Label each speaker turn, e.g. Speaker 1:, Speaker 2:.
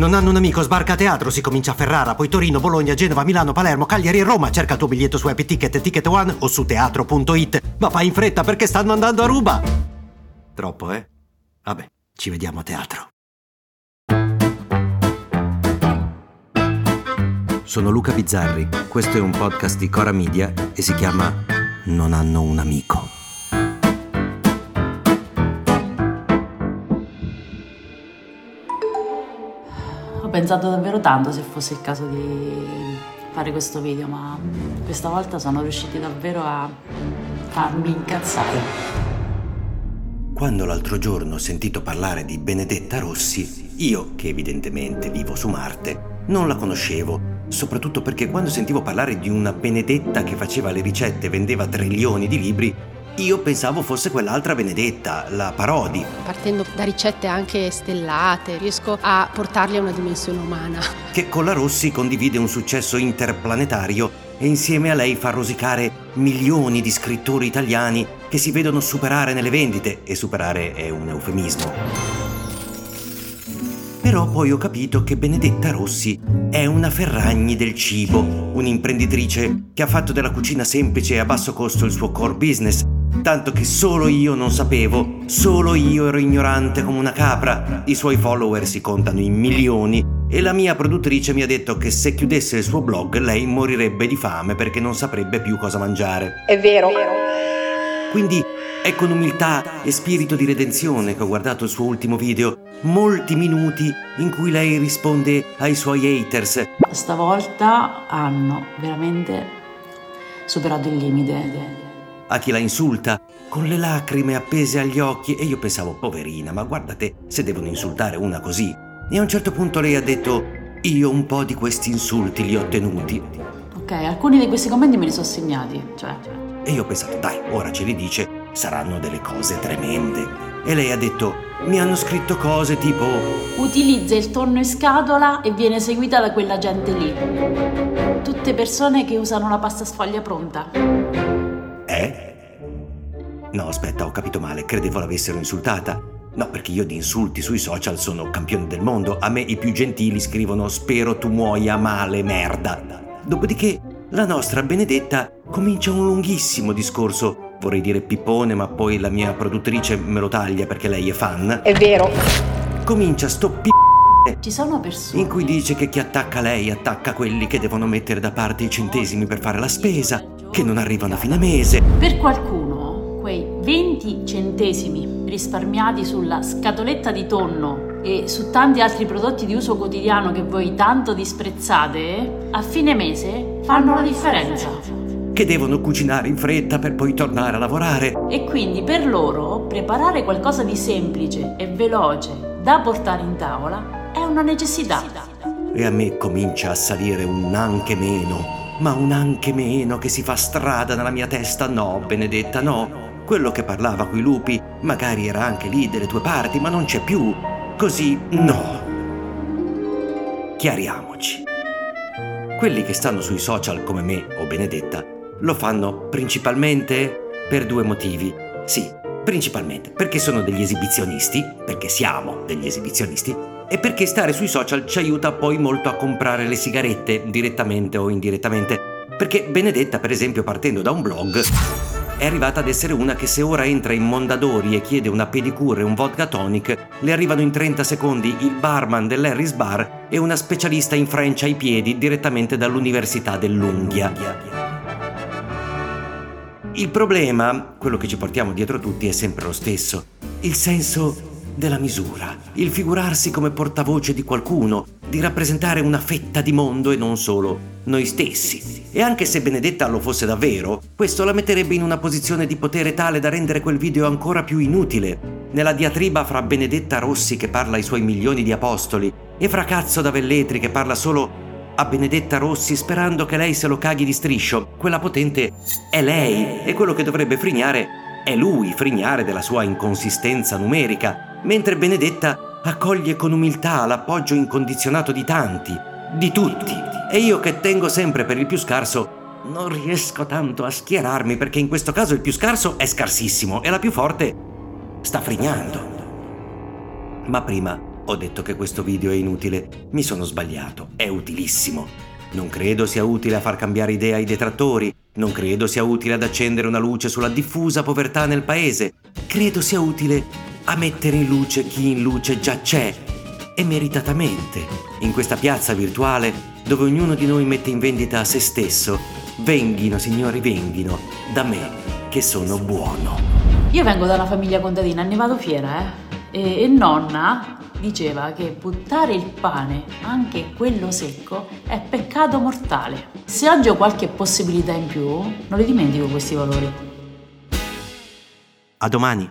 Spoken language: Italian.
Speaker 1: Non hanno un amico, sbarca a teatro, si comincia a Ferrara, poi Torino, Bologna, Genova, Milano, Palermo, Cagliari e Roma. Cerca il tuo biglietto su Happy Ticket, Ticket One o su teatro.it. Ma fai in fretta perché stanno andando a ruba. Troppo, eh? Vabbè, ci vediamo a teatro. Sono Luca Bizzarri, questo è un podcast di Cora Media e si chiama Non hanno un amico.
Speaker 2: Ho pensato davvero tanto se fosse il caso di fare questo video, ma questa volta sono riusciti davvero a farmi incazzare.
Speaker 1: Quando l'altro giorno ho sentito parlare di Benedetta Rossi, io, che evidentemente vivo su Marte, non la conoscevo soprattutto perché quando sentivo parlare di una Benedetta che faceva le ricette e vendeva trilioni di libri, io pensavo fosse quell'altra Benedetta, la Parodi.
Speaker 3: Partendo da ricette anche stellate, riesco a portarli a una dimensione umana.
Speaker 1: Che con la Rossi condivide un successo interplanetario e insieme a lei fa rosicare milioni di scrittori italiani che si vedono superare nelle vendite, e superare è un eufemismo. Però poi ho capito che Benedetta Rossi è una Ferragni del cibo, un'imprenditrice che ha fatto della cucina semplice e a basso costo il suo core business, tanto che solo io non sapevo, solo io ero ignorante come una capra, i suoi follower si contano in milioni e la mia produttrice mi ha detto che se chiudesse il suo blog lei morirebbe di fame perché non saprebbe più cosa mangiare.
Speaker 3: È vero.
Speaker 1: Quindi è con umiltà e spirito di redenzione che ho guardato il suo ultimo video, molti minuti in cui lei risponde ai suoi haters.
Speaker 2: Stavolta hanno veramente superato il limite.
Speaker 1: A chi la insulta, con le lacrime appese agli occhi e io pensavo, poverina, ma guardate se devono insultare una così. E a un certo punto lei ha detto, io un po' di questi insulti li ho tenuti.
Speaker 2: Ok, alcuni di questi commenti me li sono segnati, cioè...
Speaker 1: E io ho pensato, dai, ora ce li dice, saranno delle cose tremende. E lei ha detto, mi hanno scritto cose tipo...
Speaker 2: Utilizza il tonno in scatola e viene seguita da quella gente lì. Tutte persone che usano la pasta sfoglia pronta.
Speaker 1: Eh? No, aspetta, ho capito male, credevo l'avessero insultata. No, perché io di insulti sui social sono campione del mondo. A me i più gentili scrivono spero tu muoia male, merda. Dopodiché la nostra Benedetta comincia un lunghissimo discorso vorrei dire pippone, ma poi la mia produttrice me lo taglia perché lei è fan.
Speaker 3: È vero.
Speaker 1: Comincia sto p***.
Speaker 2: Ci sono persone
Speaker 1: in cui dice che chi attacca lei attacca quelli che devono mettere da parte i centesimi per fare la spesa, che non arrivano a fine mese.
Speaker 2: Per qualcuno, 20 centesimi risparmiati sulla scatoletta di tonno e su tanti altri prodotti di uso quotidiano che voi tanto disprezzate, a fine mese fanno la differenza
Speaker 1: che devono cucinare in fretta per poi tornare a lavorare.
Speaker 2: E quindi per loro preparare qualcosa di semplice e veloce da portare in tavola è una necessità.
Speaker 1: E a me comincia a salire un anche meno, ma un anche meno che si fa strada nella mia testa. No, Benedetta, no. Quello che parlava coi lupi magari era anche lì delle tue parti, ma non c'è più. Così no. Chiariamoci. Quelli che stanno sui social come me o Benedetta lo fanno principalmente per due motivi. Sì, principalmente perché sono degli esibizionisti, perché siamo degli esibizionisti, e perché stare sui social ci aiuta poi molto a comprare le sigarette, direttamente o indirettamente. Perché Benedetta, per esempio, partendo da un blog, è arrivata ad essere una che se ora entra in Mondadori e chiede una pedicure e un vodka tonic, le arrivano in 30 secondi il barman dell'Harris Bar e una specialista in French ai piedi direttamente dall'Università dell'Unghia. Il problema, quello che ci portiamo dietro tutti, è sempre lo stesso. Il senso della misura, il figurarsi come portavoce di qualcuno, di rappresentare una fetta di mondo e non solo noi stessi. E anche se Benedetta lo fosse davvero, questo la metterebbe in una posizione di potere tale da rendere quel video ancora più inutile. Nella diatriba fra Benedetta Rossi che parla ai suoi milioni di apostoli e fra Cazzo da Velletri che parla solo a Benedetta Rossi sperando che lei se lo caghi di striscio. Quella potente è lei e quello che dovrebbe frignare è lui, frignare della sua inconsistenza numerica, mentre Benedetta accoglie con umiltà l'appoggio incondizionato di tanti, di tutti. E io che tengo sempre per il più scarso, non riesco tanto a schierarmi perché in questo caso il più scarso è scarsissimo e la più forte sta frignando. Ma prima ho detto che questo video è inutile. Mi sono sbagliato, è utilissimo. Non credo sia utile a far cambiare idea ai detrattori, non credo sia utile ad accendere una luce sulla diffusa povertà nel paese. Credo sia utile a mettere in luce chi in luce già c'è e meritatamente in questa piazza virtuale dove ognuno di noi mette in vendita se stesso. Venghino, signori, venghino, da me, che sono buono.
Speaker 2: Io vengo da una famiglia contadina, ne vado fiera, eh. E, e nonna diceva che buttare il pane, anche quello secco, è peccato mortale. Se oggi ho qualche possibilità in più, non li dimentico questi valori.
Speaker 1: A domani.